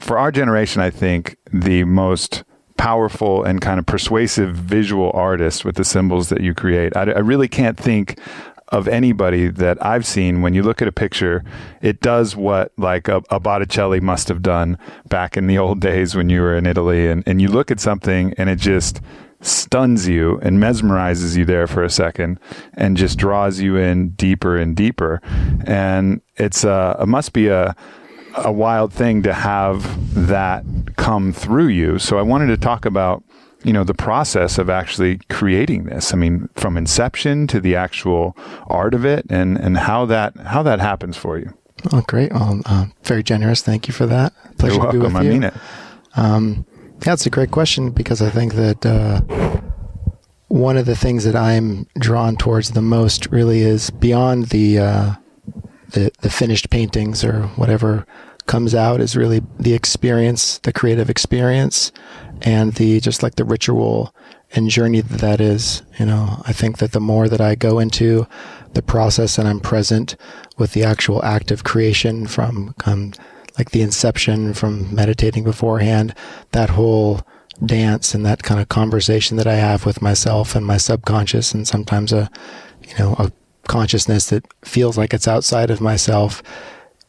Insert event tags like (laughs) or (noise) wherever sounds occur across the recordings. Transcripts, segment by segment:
for our generation, I think the most powerful and kind of persuasive visual artist with the symbols that you create. I, I, really can't think of anybody that I've seen when you look at a picture, it does what like a, a Botticelli must have done back in the (laughs) old days when you were in Italy. And, and you look at something and it just stuns you and mesmerizes you there for a second and just draws you in deeper and deeper. And it's a, it must be a a wild thing to have that come through you. So I wanted to talk about, you know, the process of actually creating this. I mean, from inception to the actual art of it, and and how that how that happens for you. Oh, great! Well, uh, very generous. Thank you for that. Pleasure to be with I you. I mean it. Um, yeah, it's a great question because I think that uh, one of the things that I'm drawn towards the most really is beyond the uh, the, the finished paintings or whatever comes out is really the experience, the creative experience, and the just like the ritual and journey that that is. You know, I think that the more that I go into the process and I'm present with the actual act of creation from um, like the inception, from meditating beforehand, that whole dance and that kind of conversation that I have with myself and my subconscious, and sometimes a, you know, a consciousness that feels like it's outside of myself.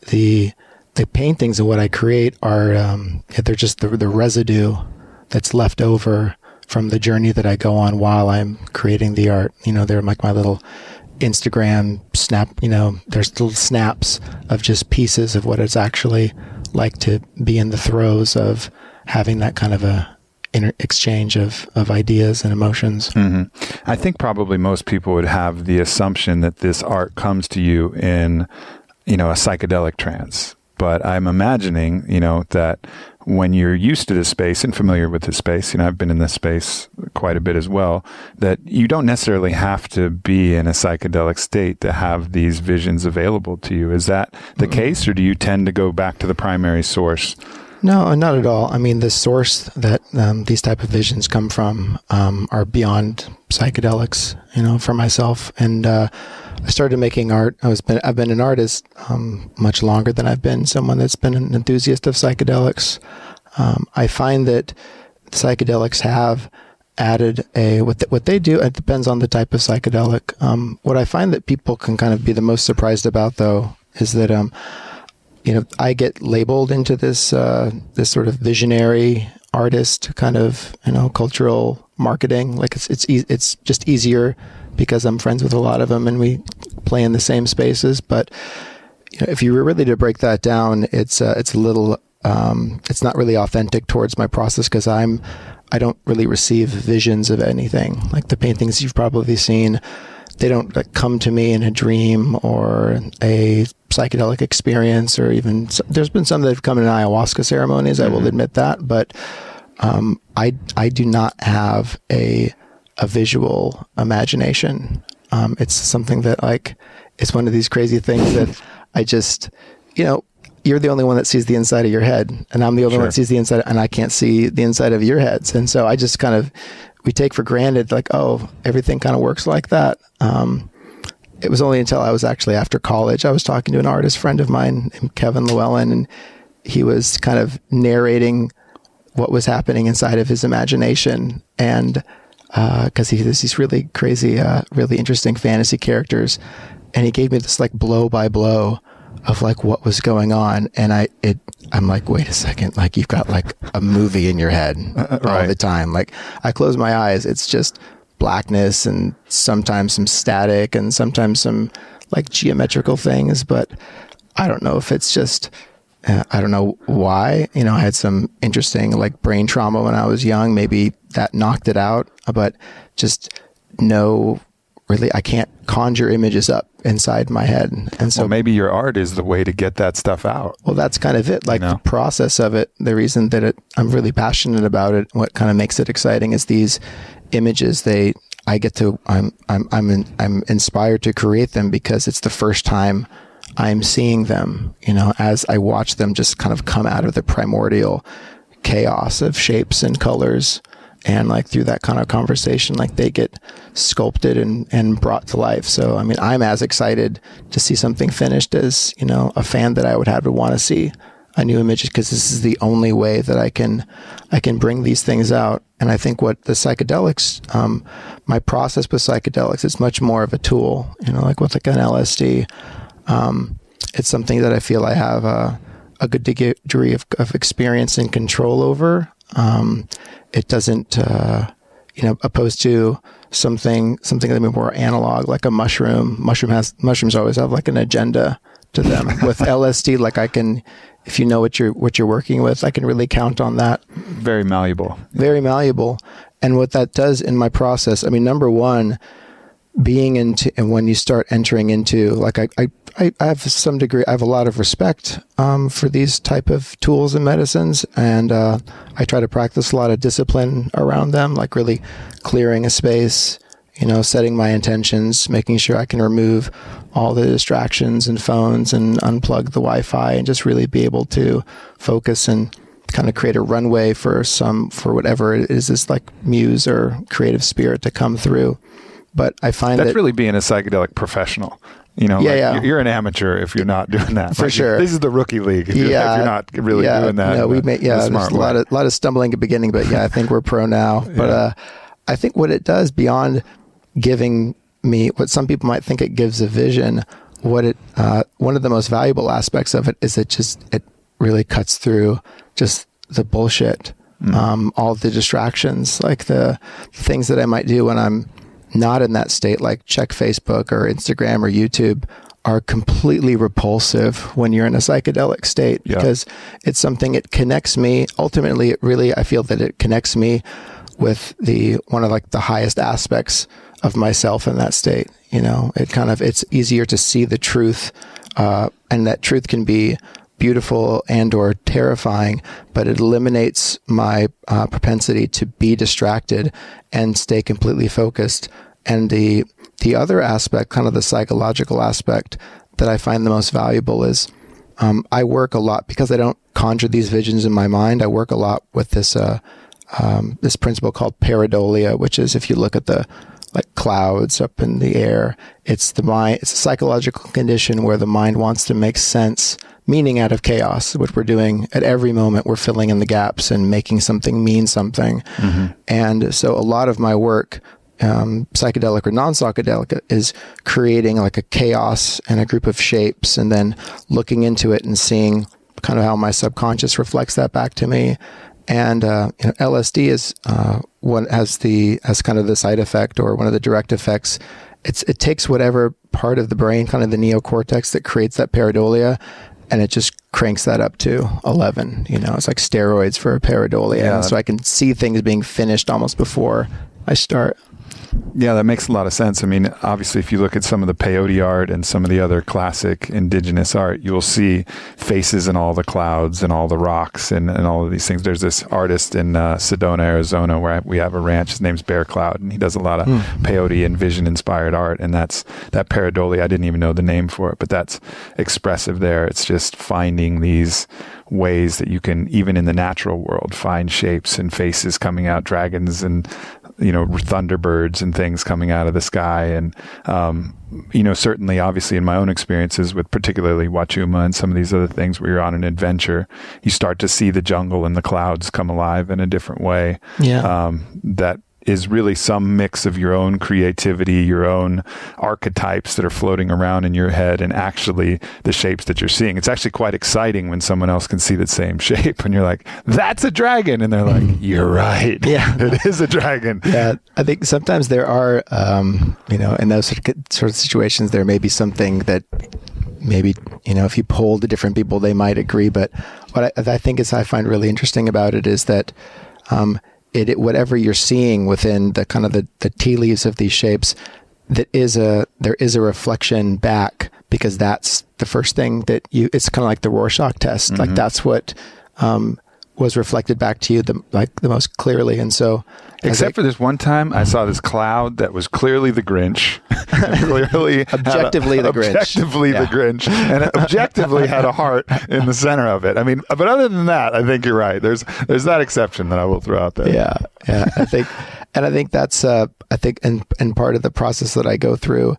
The the paintings of what I create are um, they're just the, the residue that's left over from the journey that I go on while I'm creating the art. You know, they're like my little Instagram snap. You know, there's little snaps of just pieces of what it's actually like to be in the throes of having that kind of a inter- exchange of, of ideas and emotions. Mm-hmm. I think probably most people would have the assumption that this art comes to you in, you know, a psychedelic trance but I'm imagining, you know, that when you're used to this space and familiar with this space, you know, I've been in this space quite a bit as well, that you don't necessarily have to be in a psychedelic state to have these visions available to you. Is that the mm-hmm. case, or do you tend to go back to the primary source? No, not at all. I mean, the source that um, these type of visions come from um, are beyond psychedelics. You know, for myself, and uh, I started making art. I was been I've been an artist um, much longer than I've been someone that's been an enthusiast of psychedelics. Um, I find that psychedelics have added a what the, what they do. It depends on the type of psychedelic. Um, what I find that people can kind of be the most surprised about, though, is that um, you know I get labeled into this uh, this sort of visionary artist kind of you know cultural marketing. Like it's it's e- it's just easier because I'm friends with a lot of them and we play in the same spaces. But you know, if you were really to break that down, it's uh, it's a little um, it's not really authentic towards my process because I'm I don't really receive visions of anything like the paintings you've probably seen. They don't like, come to me in a dream or a psychedelic experience, or even there's been some that have come in ayahuasca ceremonies. Mm-hmm. I will mm-hmm. admit that, but um, I I do not have a a visual imagination. Um, it's something that like it's one of these crazy things that I just you know you're the only one that sees the inside of your head, and I'm the only sure. one that sees the inside, and I can't see the inside of your heads. And so I just kind of we take for granted like oh everything kind of works like that. Um, it was only until I was actually after college I was talking to an artist friend of mine named Kevin Llewellyn, and he was kind of narrating what was happening inside of his imagination and uh, because he has these really crazy, uh, really interesting fantasy characters, and he gave me this like blow by blow of like what was going on, and I it I'm like, wait a second, like you've got like a movie in your head uh, uh, all Right. the time. Like I close my eyes, it's just blackness and sometimes some static and sometimes some like geometrical things, but I don't know if it's just uh, I don't know why. You know, I had some interesting like brain trauma when I was young. Maybe that knocked it out, but just no, really, I can't conjure images up inside my head. And so well, maybe your art is the way to get that stuff out. well, that's kind of it. Like know? the process of it, the reason that it, I'm really passionate about it, what kind of makes it exciting is these images. They, I get to, I'm, I'm, I'm, in, I'm inspired to create them because it's the first time I'm seeing them. You know, as I watch them just kind of come out of the primordial chaos of shapes and colors. And like through that kind of conversation, like they get sculpted and, and brought to life. So, I mean, I'm as excited to see something finished as, you know, a fan that I would have to want to see a new image because this is the only way that I can, I can bring these things out. And I think what the psychedelics, um, my process with psychedelics is much more of a tool, you know, like with like an LSD, um, it's something that I feel I have a, a good degree of, of experience and control over. Um, it doesn't, uh, you know, opposed to something something that may be more analog, like a mushroom. Mushroom has mushrooms always have like an agenda to them. With (laughs) LSD, like I can, if you know what you're what you're working with, I can really count on that Very malleable. very malleable. And what that does in my process, I mean, number one, being into, and when you start entering into, like, I, I, I have some degree, I have a lot of respect um, for these type of tools and medicines, and uh, I try to practice a lot of discipline around them, like really clearing a space, you know, setting my intentions, making sure I can remove all the distractions and phones and unplug the Wi-Fi, and just really be able to focus and kind of create a runway for some for whatever it is this like muse or creative spirit to come through but i find That's that really being a psychedelic professional. You know, Yeah, like, yeah. You're, an amateur if you're not doing that. For Like, sure. This is the rookie league. If, you're, if you're not really yeah, doing that. No, we made yeah. A lot way. of lot of stumbling at the beginning, but yeah, I think we're pro now. (laughs) But Yeah. uh, I think what it does beyond giving me what some people might think it gives a vision, what it uh, one of the most valuable aspects of it is it just it really cuts through just the bullshit, Mm. um, all the distractions, like the things that I might do when I'm not in that state, like check Facebook or Instagram or YouTube, are completely repulsive when you're in a psychedelic state Yeah. because it's something it connects me. Ultimately, it really I feel that it connects me with the one of like the highest aspects of myself in that state. You know, it kind of it's easier to see the truth, uh, and that truth can be beautiful and or terrifying, but it eliminates my uh, propensity to be distracted and stay completely focused. And the the other aspect, kind of the psychological aspect that I find the most valuable is um, I work a lot because I don't conjure these visions in my mind. I work a lot with this uh, um, this principle called pareidolia, which is if you look at the like clouds up in the air, it's the mind. It's a psychological condition where the mind wants to make sense, meaning out of chaos. What we're doing at every moment, we're filling in the gaps and making something mean something. And so, a lot of my work um, psychedelic or non-psychedelic is creating like a chaos and a group of shapes and then looking into it and seeing kind of how my subconscious reflects that back to me and uh, you know, LSD is uh, one has the has kind of the side effect or one of the direct effects. It's it takes whatever part of the brain, kind of the neocortex that creates that pareidolia, and it just cranks that up to eleven. You know, it's like steroids for pareidolia, Yeah. so I can see things being finished almost before I start. Yeah, that makes a lot of sense. I mean, obviously, if you look at some of the peyote art and some of the other classic indigenous art, you will see faces in all the clouds and all the rocks and, and all of these things. There's this artist in uh, Sedona, Arizona, where we have a ranch. His name's Bear Cloud, and he does a lot of peyote and vision inspired art. And that's that pareidolia. I didn't even know the name for it, but that's expressive there. It's just finding these ways that you can, even in the natural world, find shapes and faces coming out, dragons and you know thunderbirds and things coming out of the sky and um, you know certainly obviously in my own experiences with particularly wachuma and some of these other things where you're on an adventure you start to see the jungle and the clouds come alive in a different way Yeah. um, that is really some mix of your own creativity, your own archetypes that are floating around in your head, and actually the shapes that you're seeing. It's actually quite exciting when someone else can see the same (laughs) shape, and you're like, "That's a dragon," and they're like, "You're right. Yeah. (laughs) it is a dragon." Yeah, I think sometimes there are, um, you know, in those sort of situations, there may be something that maybe you know if you polled the different people, they might agree. But what I, I think is I find really interesting about it is that. Um, it, it, whatever you're seeing within the kind of the, the tea leaves of these shapes, that is a there is a reflection back because that's the first thing that you. It's kind of like the Rorschach test. Mm-hmm. Like that's what um, was reflected back to you the like the most clearly. And so, except for this one time, I saw this cloud that was clearly the Grinch, (laughs) clearly objectively a, the Grinch, objectively yeah. the Grinch, and it objectively had a heart in the center of it. I mean, but other than that, I think you're right. There's there's that exception that I will throw out there. Yeah, yeah. I think, and I think that's uh, I think, and and part of the process that I go through,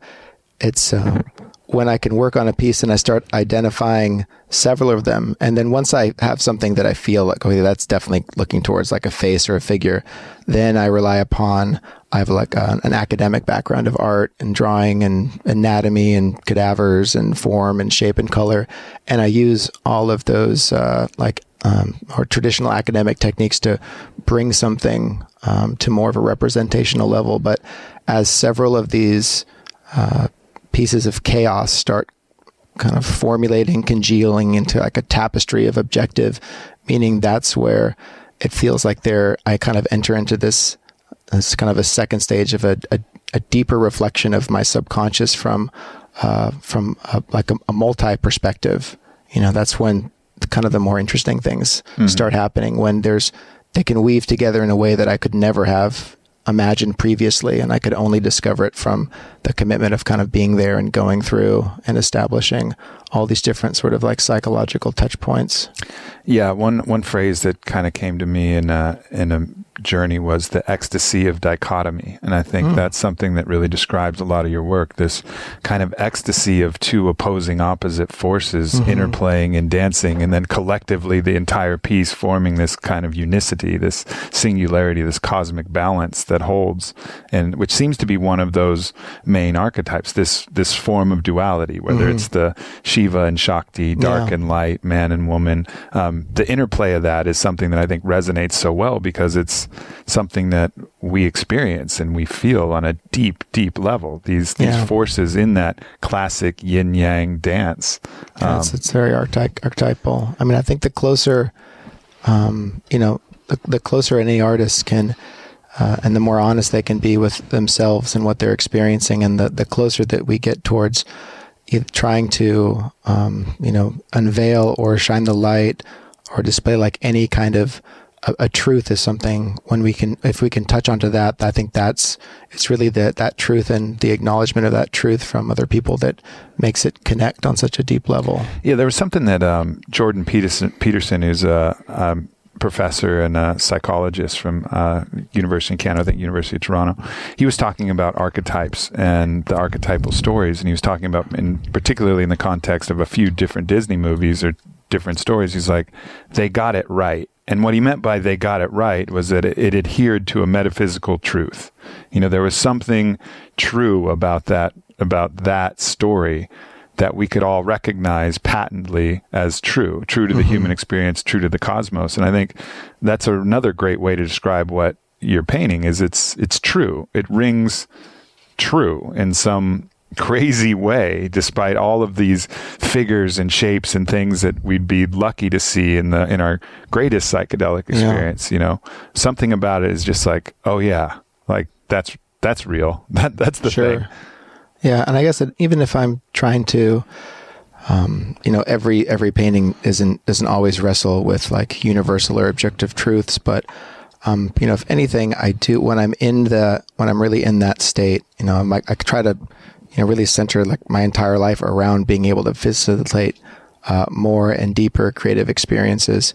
it's. Uh, when I can work on a piece and I start identifying several of them, and then once I have something that I feel like, okay, that's definitely looking towards like a face or a figure, then I rely upon, I have like a, an academic background of art and drawing and anatomy and cadavers and form and shape and color. And I use all of those, uh, like, um, or traditional academic techniques to bring something um, to more of a representational level. But as several of these uh, pieces of chaos start kind of formulating, congealing into like a tapestry of objective, meaning that's where it feels like there I kind of enter into this this kind of a second stage of a, a, a deeper reflection of my subconscious from uh, from a, like a, a multi perspective. You know, that's when kind of the more interesting things mm-hmm. start happening when there's they can weave together in a way that I could never have imagined previously, and I could only discover it from the commitment of kind of being there and going through and establishing all these different sort of like psychological touch points. Yeah, one one phrase that kind of came to me in a in a journey was the ecstasy of dichotomy, and I think mm. that's something that really describes a lot of your work. This kind of ecstasy of two opposing, opposite forces mm-hmm. interplaying and dancing, and then collectively the entire piece forming this kind of unicity, this singularity, this cosmic balance that holds, and which seems to be one of those main archetypes. This this form of duality, whether mm-hmm. it's the Shiva and Shakti, dark yeah. and light, man and woman. Um, the interplay of that is something that I think resonates so well because it's something that we experience and we feel on a deep, deep level. These these yeah. forces in that classic yin yang dance. Um, it's, it's, very archety- archetypal. I mean, I think the closer, um, you know, the, the closer any artist can. Uh, and the more honest they can be with themselves and what they're experiencing, and the, the closer that we get towards trying to, um, you know, unveil or shine the light or display like any kind of a, a, truth is something when we can if we can touch onto that i think that's it's really that that truth and the acknowledgement of that truth from other people that makes it connect on such a deep level yeah there was something that um, jordan peterson peterson who's a um, professor and a psychologist from uh, University in Canada, I think University of Toronto. He was talking about archetypes and the archetypal stories, and he was talking about, in particularly in the context of a few different Disney movies or different stories. He's like, they got it right. And what he meant by they got it right was that it, it adhered to a metaphysical truth. You know, there was something true about that about that story that we could all recognize patently as true, true to the mm-hmm. human experience, true to the cosmos. And I think that's another great way to describe what you're painting is it's it's true. It rings true in some crazy way despite all of these figures and shapes and things that we'd be lucky to see in the in our greatest psychedelic experience, yeah. you know. Something about it is just like, oh yeah, like that's that's real. (laughs) That that's the sure. thing. Yeah, and I guess that even if I'm trying to, um, you know, every every painting isn't doesn't always wrestle with like universal or objective truths, but um, you know, if anything, I do when I'm in the when I'm really in that state, you know, I'm like I try to, you know, really center like my entire life around being able to facilitate uh, more and deeper creative experiences.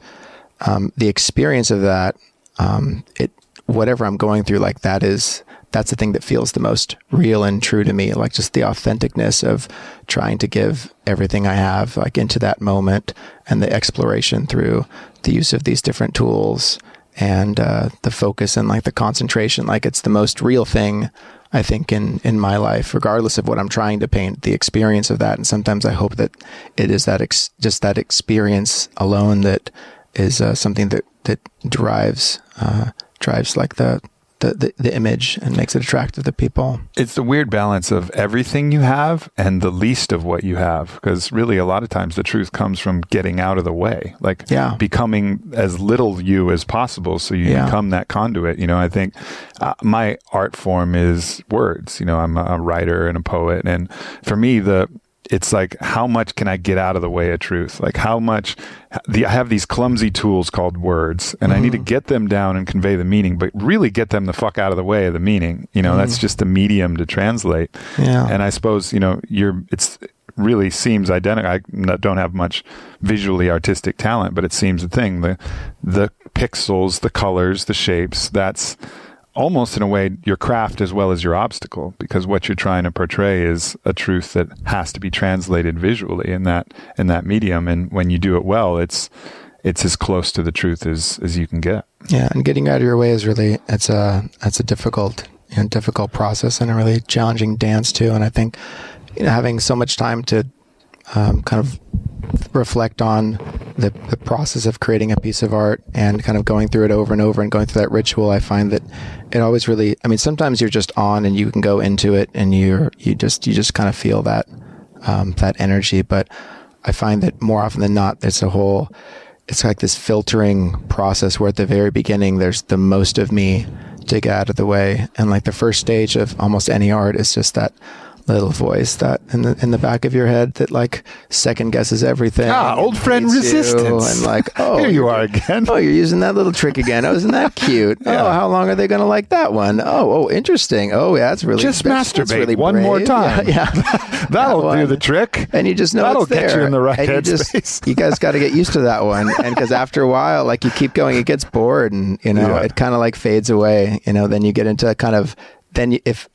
Um, the experience of that, um, it whatever I'm going through, like that is that's the thing that feels the most real and true to me like just the authenticness of trying to give everything i have like into that moment and the exploration through the use of these different tools and uh, the focus and like the concentration. Like it's the most real thing I think in in my life, regardless of what I'm trying to paint, the experience of that. And sometimes I hope that it is that ex- just that experience alone that is uh, something that that drives uh, drives like the the, the, the image and makes it attractive to people. It's the weird balance of everything you have and the least of what you have. Because really, a lot of times the truth comes from getting out of the way, like Yeah. becoming as little you as possible so you Yeah. become that conduit. You know, I think uh, my art form is words. You know, I'm a writer and a poet. And for me, the it's like how much can I get out of the way of truth? Like how much the I have these clumsy tools called words, and I need to mm-hmm. get them down and convey the meaning, but really get them the fuck out of the way of the meaning. You know, that's mm. just the medium to translate. Yeah. And I suppose you know you're it's really seems identical. I don't have much visually artistic talent, but it seems the thing the the pixels, the colors, the shapes. That's almost in a way your craft as well as your obstacle because what you're trying to portray is a truth that has to be translated visually in that in that medium and when you do it well it's it's as close to the truth as as you can get Yeah, and getting out of your way is really it's a it's a difficult you know, difficult process and a really challenging dance too. And I think you know, having so much time to um, kind of reflect on the, the process of creating a piece of art and kind of going through it over and over and going through that ritual, I find that it always really. I mean, sometimes you're just on and you can go into it and you're you just you just kind of feel that um, that energy, but I find that more often than not, it's a whole it's like this filtering process where at the very beginning there's the most of me to get out of the way and like the first stage of almost any art is just that little voice that in the in the back of your head that like second guesses everything ah old friend you resistance and like (laughs) oh here you you're- again Oh, you're using that little trick again. Oh, isn't that (laughs) cute? Yeah. Oh, how long are they going to like that one? Oh, oh, interesting. Oh, yeah, that's really Just that's, that's masturbate really one more time. Yeah, yeah. (laughs) that'll That do the trick and you just know That'll it's get you in the right and you just headspace. you guys got to get used to that one and because after a while like you keep going it gets bored and you know Yeah. it kind of like fades away you know then you get into kind of then if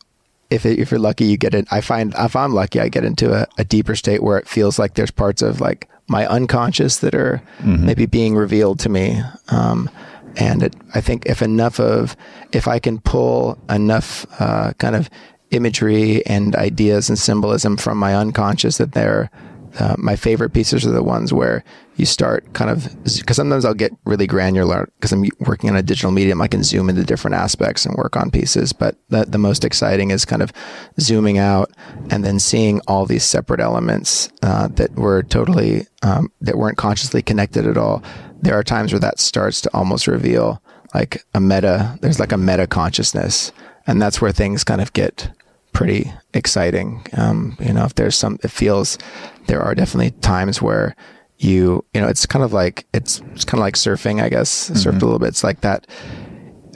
if it, if you're lucky you get it i find if i'm lucky i get into a, a deeper state where it feels like there's parts of like my unconscious that are Mm-hmm. maybe being revealed to me um and it, I think if enough of, if I can pull enough uh, kind of imagery and ideas and symbolism from my unconscious, that they're uh, my favorite pieces are the ones where you start kind of because sometimes I'll get really granular because I'm working on a digital medium. I can zoom into different aspects and work on pieces, but the, the most exciting is kind of zooming out and then seeing all these separate elements uh, that were totally um, that weren't consciously connected at all. There are times where that starts to almost reveal like a meta. There's like a meta consciousness, and that's where things kind of get pretty exciting. Um, you know, if there's some, it feels there are definitely times where you, you know, it's kind of like it's it's kind of like surfing, I guess. Surfed a little bit. It's like that,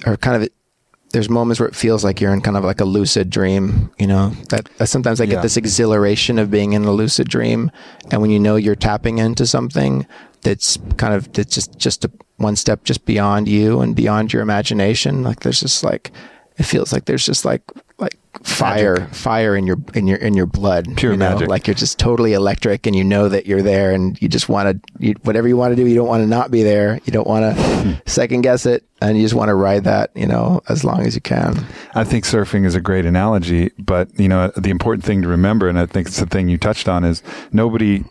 or kind of. There's moments where it feels like you're in kind of like a lucid dream. You know that, that sometimes I get Yeah. this exhilaration of being in a lucid dream, and when you know you're tapping into something that's kind of that's just just a, one step just beyond you and beyond your imagination. Like there's just like it feels like there's just like like fire fire in your in your in your blood Pure you know? magic. like you're just totally electric and you know that you're there and you just want to whatever you want to do you don't want to not be there you don't want to (laughs) second guess it and you just want to ride that you know as long as you can I think surfing is a great analogy, but you know the important thing to remember, and I think it's the thing you touched on, is nobody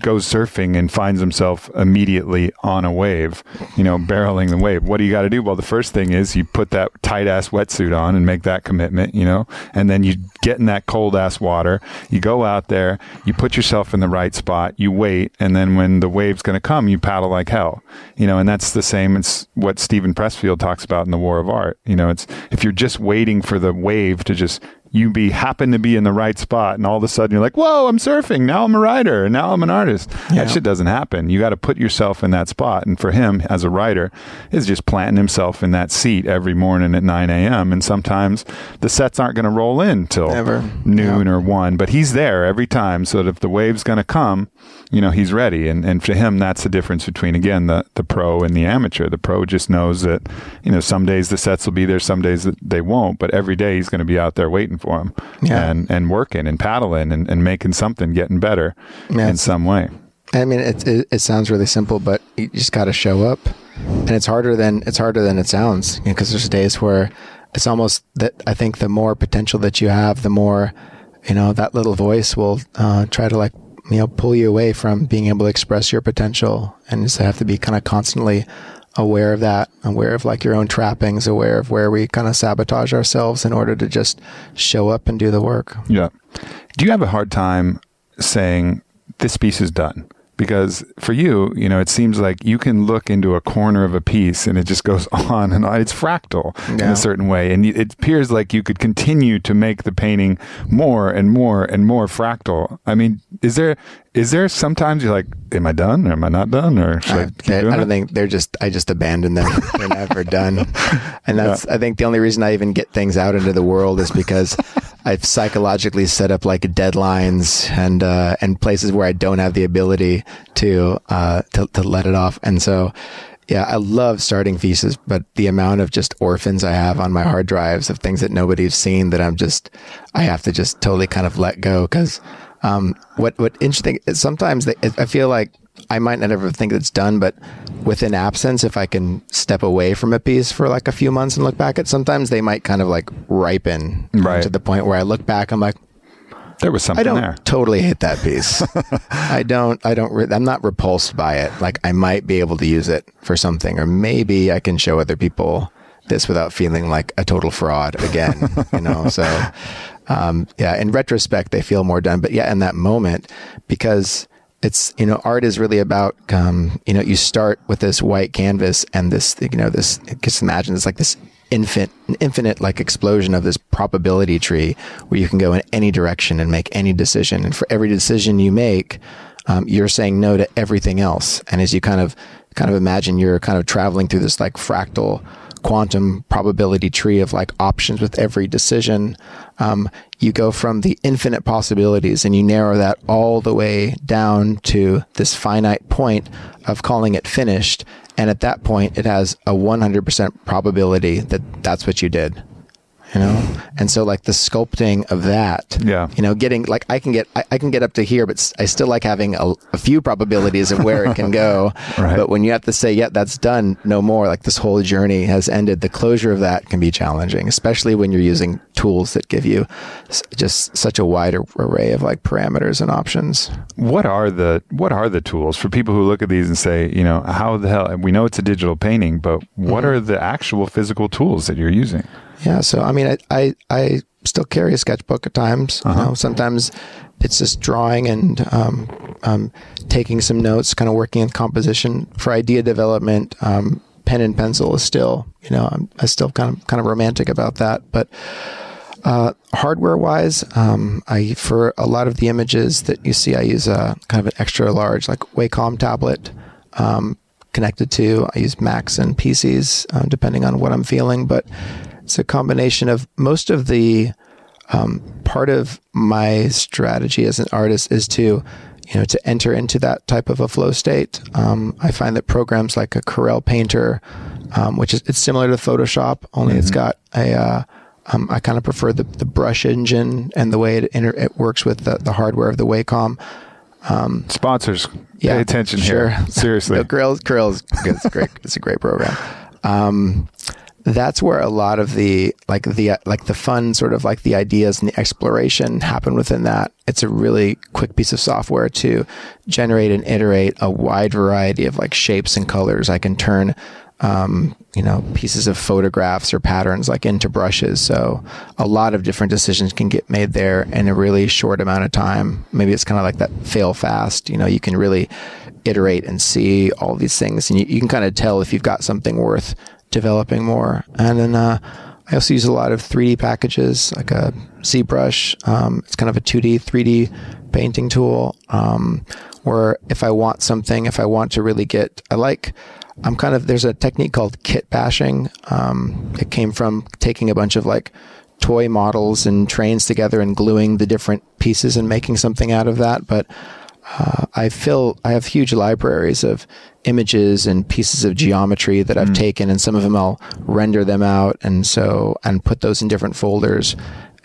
goes surfing and finds himself immediately on a wave, you know, barreling the wave. What do you got to do? Well, the first thing is you put that tight ass wetsuit on and make that commitment, you know, and then you get in that cold ass water. You go out there, you put yourself in the right spot, you wait, and then when the wave's going to come, you paddle like hell, you know, and that's the same. It's what Steven Pressfield talks about in The War of Art. You know, it's if you're just waiting for the wave to just you be happen to be in the right spot and all of a sudden you're like whoa i'm surfing. Now i'm a writer. And now i'm an artist. Yeah. that shit doesn't happen. You got to put yourself in that spot. And for him as a writer is just planting himself in that seat every morning at 9 a.m and sometimes the sets aren't going to roll in till Never. noon or 1 but he's there every time. So that if the wave's going to come you know he's ready and and for him that's the difference between again the the pro and the amateur the pro just knows that you know some days the sets will be there some days that they won't but every day he's going to be out there waiting for him Yeah. and and working and paddling and, and making something getting better Yeah. in some way I mean, it, it, it sounds really simple, but you just got to show up. and it's harder than it's harder than it sounds because there's days where it's almost that I think the more potential that you have, the more you know that little voice will uh, try to like you know pull you away from being able to express your potential, and just have to be kind of constantly aware of that, aware of like your own trappings, aware of where we kind of sabotage ourselves in order to just show up and do the work. Yeah. Do you have a hard time saying this piece is done? Because for you, you know, it seems like you can look into a corner of a piece and it just goes (laughs) on and on. It's fractal yeah. in a certain way. And it appears like you could continue to make the painting more and more and more fractal. I mean, is there, is there sometimes you're like, am I done or am I not done or should I, I keep doing I don't it? think they're just, I just abandon them. they're never (laughs) done. And that's, yeah. I think the only reason I even get things out into the world is because (laughs) I've psychologically set up like deadlines and uh, and places where I don't have the ability to uh, to, to let it off. And so, yeah, I love starting pieces, but the amount of just orphans I have on my hard drives of things that nobody's seen that I'm just I have to just totally kind of let go because um, what what interesting is sometimes they, I feel like I might not ever think it's done, but within absence, if I can step away from a piece for like a few months and look back at, sometimes they might kind of like ripen right. to the point where I look back, I'm like, there was something I don't there. totally hate that piece. (laughs) I don't. I don't. Re- I'm not repulsed by it. Like I might be able to use it for something, or maybe I can show other people this without feeling like a total fraud again. you know. So, um, yeah. In retrospect, they feel more done. But yeah, in that moment, because it's you know art is really about um, you know you start with this white canvas and this you know this just imagine it's like this infinite infinite like explosion of this probability tree where you can go in any direction and make any decision and for every decision you make um, you're saying no to everything else and as you kind of kind of imagine you're kind of traveling through this like fractal quantum probability tree of like options with every decision. Um, you go from the infinite possibilities and you narrow that all the way down to this finite point of calling it finished. And at that point, it has a 100% probability that that's what you did you know? And so like the sculpting of that yeah. you know getting like i can get i, I can get up to here but i still like having a, a few probabilities of where it can go. (laughs) Right. but when you have to say yeah that's done no more like this whole journey has ended the closure of that can be challenging especially when you're using tools that give you just such a wide array of like parameters and options. What are the what are the tools for people who look at these and say you know how the hell we know it's a digital painting but what mm-hmm. are the actual physical tools that you're using yeah. So, I mean, I, I, I still carry a sketchbook at times. Uh-huh. You know, sometimes it's just drawing and um, um, taking some notes, kind of working in composition for idea development. Um, pen and pencil is still, you know, I'm, I'm, still kind of kind of romantic about that. But uh, hardware wise, um, I for a lot of the images that you see, I use a kind of an extra large like Wacom tablet. Um, connected to I use Macs and PCs uh, depending on what I'm feeling, but it's a combination of most of the um, part of my strategy as an artist is to you know to enter into that type of a flow state. Um, I find that programs like a Corel Painter, um, which is it's similar to Photoshop, only mm-hmm. it's got a uh, um, I kind of prefer the, the brush engine and the way it, inter- it works with the, the hardware of the Wacom. Um, Sponsors, yeah, pay attention sure. here. (laughs) (laughs) Seriously, no, Corel, Corel's it's great. it's a great program. Um, that's where a lot of the like the like the fun sort of like the ideas and the exploration happen within that it's a really quick piece of software to generate and iterate a wide variety of like shapes and colors i can turn um, you know pieces of photographs or patterns like into brushes so a lot of different decisions can get made there in a really short amount of time maybe it's kind of like that fail fast you know you can really iterate and see all these things and you, you can kind of tell if you've got something worth developing more. And then uh, I also use a lot of 3D packages, like a ZBrush. Um, it's kind of a 2D, 3D painting tool. Um, where if I want something, if I want to really get, I like. I'm kind of there's a technique called kit bashing. Um, it came from taking a bunch of like toy models and trains together and gluing the different pieces and making something out of that. But uh, I feel I have huge libraries of images and pieces of geometry that I've mm. taken, and some of them I'll render them out, and so and put those in different folders.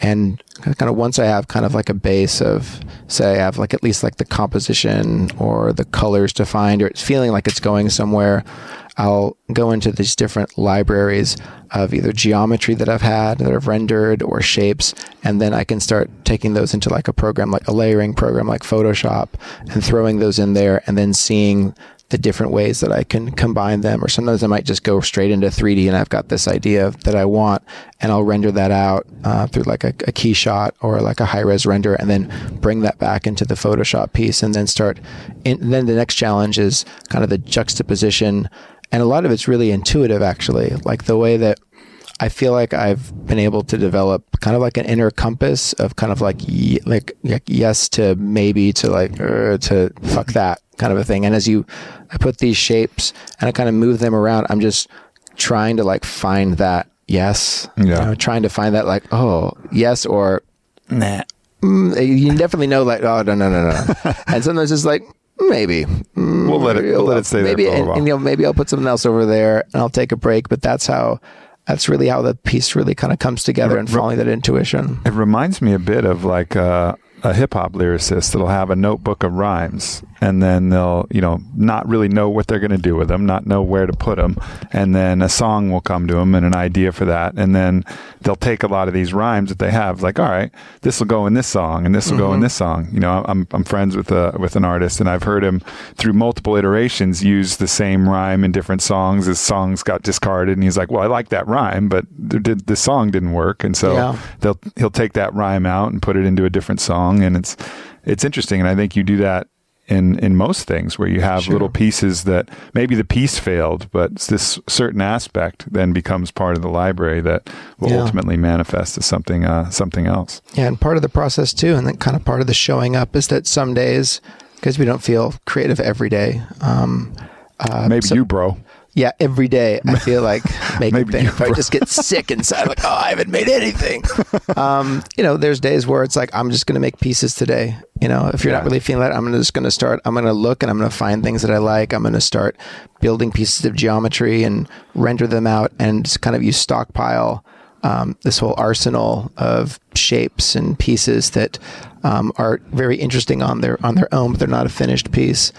And kind of once I have kind of like a base of, say, I have like at least like the composition or the colors defined, or it's feeling like it's going somewhere, I'll go into these different libraries of either geometry that I've had that I've rendered or shapes, and then I can start taking those into like a program, like a layering program like Photoshop, and throwing those in there, and then seeing the different ways that I can combine them. Or sometimes I might just go straight into 3D and I've got this idea that I want, and I'll render that out uh, through like a, a Keyshot or like a high res render, and then bring that back into the Photoshop piece, and then start. In, then the next challenge is kind of the juxtaposition, and a lot of it's really intuitive actually, like the way that. I feel like I've been able to develop kind of like an inner compass of kind of like like, like yes to maybe to like uh, to fuck that kind of a thing. And as you, I put these shapes and I kind of move them around, I'm just trying to like find that yes. Yeah. You know, trying to find that like, oh, yes, or nah. Mm, you definitely know like, oh, no, no, no, no. (laughs) and sometimes it's like, maybe. Mm, we'll let it, we'll let it stay maybe, there. And, and, you know, maybe I'll put something else over there and I'll take a break. But that's how, that's really how the piece really kind of comes together and following that intuition. It reminds me a bit of like, uh, a hip hop lyricist that'll have a notebook of rhymes and then they'll, you know, not really know what they're going to do with them, not know where to put them. And then a song will come to them and an idea for that. And then they'll take a lot of these rhymes that they have, like, all right, this will go in this song and this will mm-hmm. go in mm-hmm. this song. You know, I'm, I'm friends with a, with an artist and I've heard him through multiple iterations use the same rhyme in different songs. His songs got discarded and he's like, well, I like that rhyme, but the, the song didn't work. And so yeah. they'll, he'll take that rhyme out and put it into a different song. And it's, it's interesting. And I think you do that in in most things where you have sure. little pieces that maybe the piece failed, but this certain aspect then becomes part of the library that will yeah. ultimately manifest as something uh, something else. Yeah, and part of the process too, and then kind of part of the showing up is that some days because we don't feel creative every day. Um, uh, maybe so, you, bro. Yeah, every day I feel (laughs) like making things. I just get (laughs) sick inside, like, oh, I haven't made anything. um, you know, there's days where it's like, I'm just going to make pieces today. You know, if you're yeah. not really feeling that, I'm just going to start. I'm going to look and I'm going to find things that I like. I'm going to start building pieces of geometry and render them out, and just kind of use stockpile. Um, this whole arsenal of shapes and pieces that um, are very interesting on their on their own, but they're not a finished piece.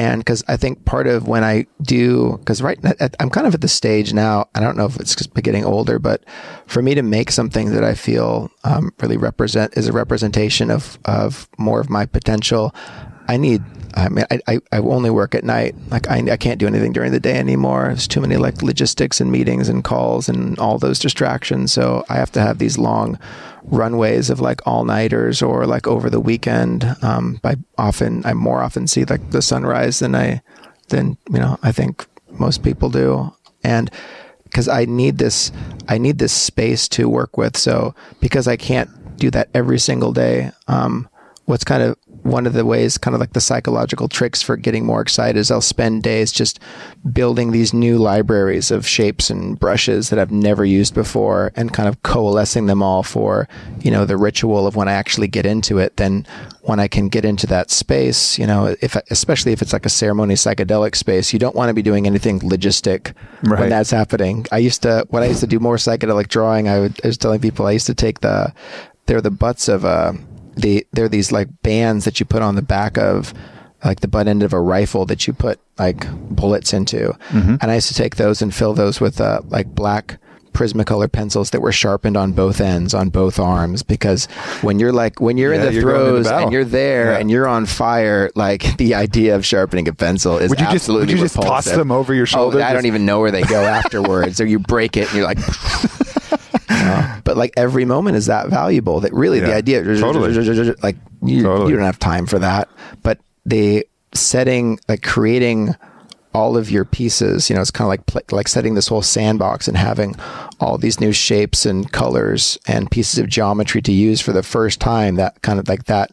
And because I think part of when I do, because right, I'm kind of at the stage now. I don't know if it's just getting older, but for me to make something that I feel um, really represent is a representation of of more of my potential. I need. I mean, I, I, I only work at night. Like I, I can't do anything during the day anymore. There's too many like logistics and meetings and calls and all those distractions. So I have to have these long runways of like all nighters or like over the weekend. Um, I often, I more often see like the sunrise than I, than, you know, I think most people do. And because I need this, I need this space to work with. So because I can't do that every single day, um, what's kind of one of the ways, kind of like the psychological tricks for getting more excited, is I'll spend days just building these new libraries of shapes and brushes that I've never used before, and kind of coalescing them all for you know the ritual of when I actually get into it. Then when I can get into that space, you know, if especially if it's like a ceremony psychedelic space, you don't want to be doing anything logistic right. when that's happening. I used to when I used to do more psychedelic drawing, I, would, I was telling people I used to take the they're the butts of uh, they they're these like bands that you put on the back of like the butt end of a rifle that you put like bullets into. Mm-hmm. And I used to take those and fill those with uh, like black Prismacolor pencils that were sharpened on both ends on both arms because when you're like when you're yeah, in the throes and you're there yeah. and you're on fire like (laughs) the idea of sharpening a pencil is would you absolutely just, would you just toss them over your shoulder oh, I don't even know where they go afterwards or you break it and you're like (laughs) but like every moment is that valuable that really yeah, the idea totally. like you, totally. you don't have time for that but the setting like creating all of your pieces you know it's kind of like like setting this whole sandbox and having all these new shapes and colors and pieces of geometry to use for the first time that kind of like that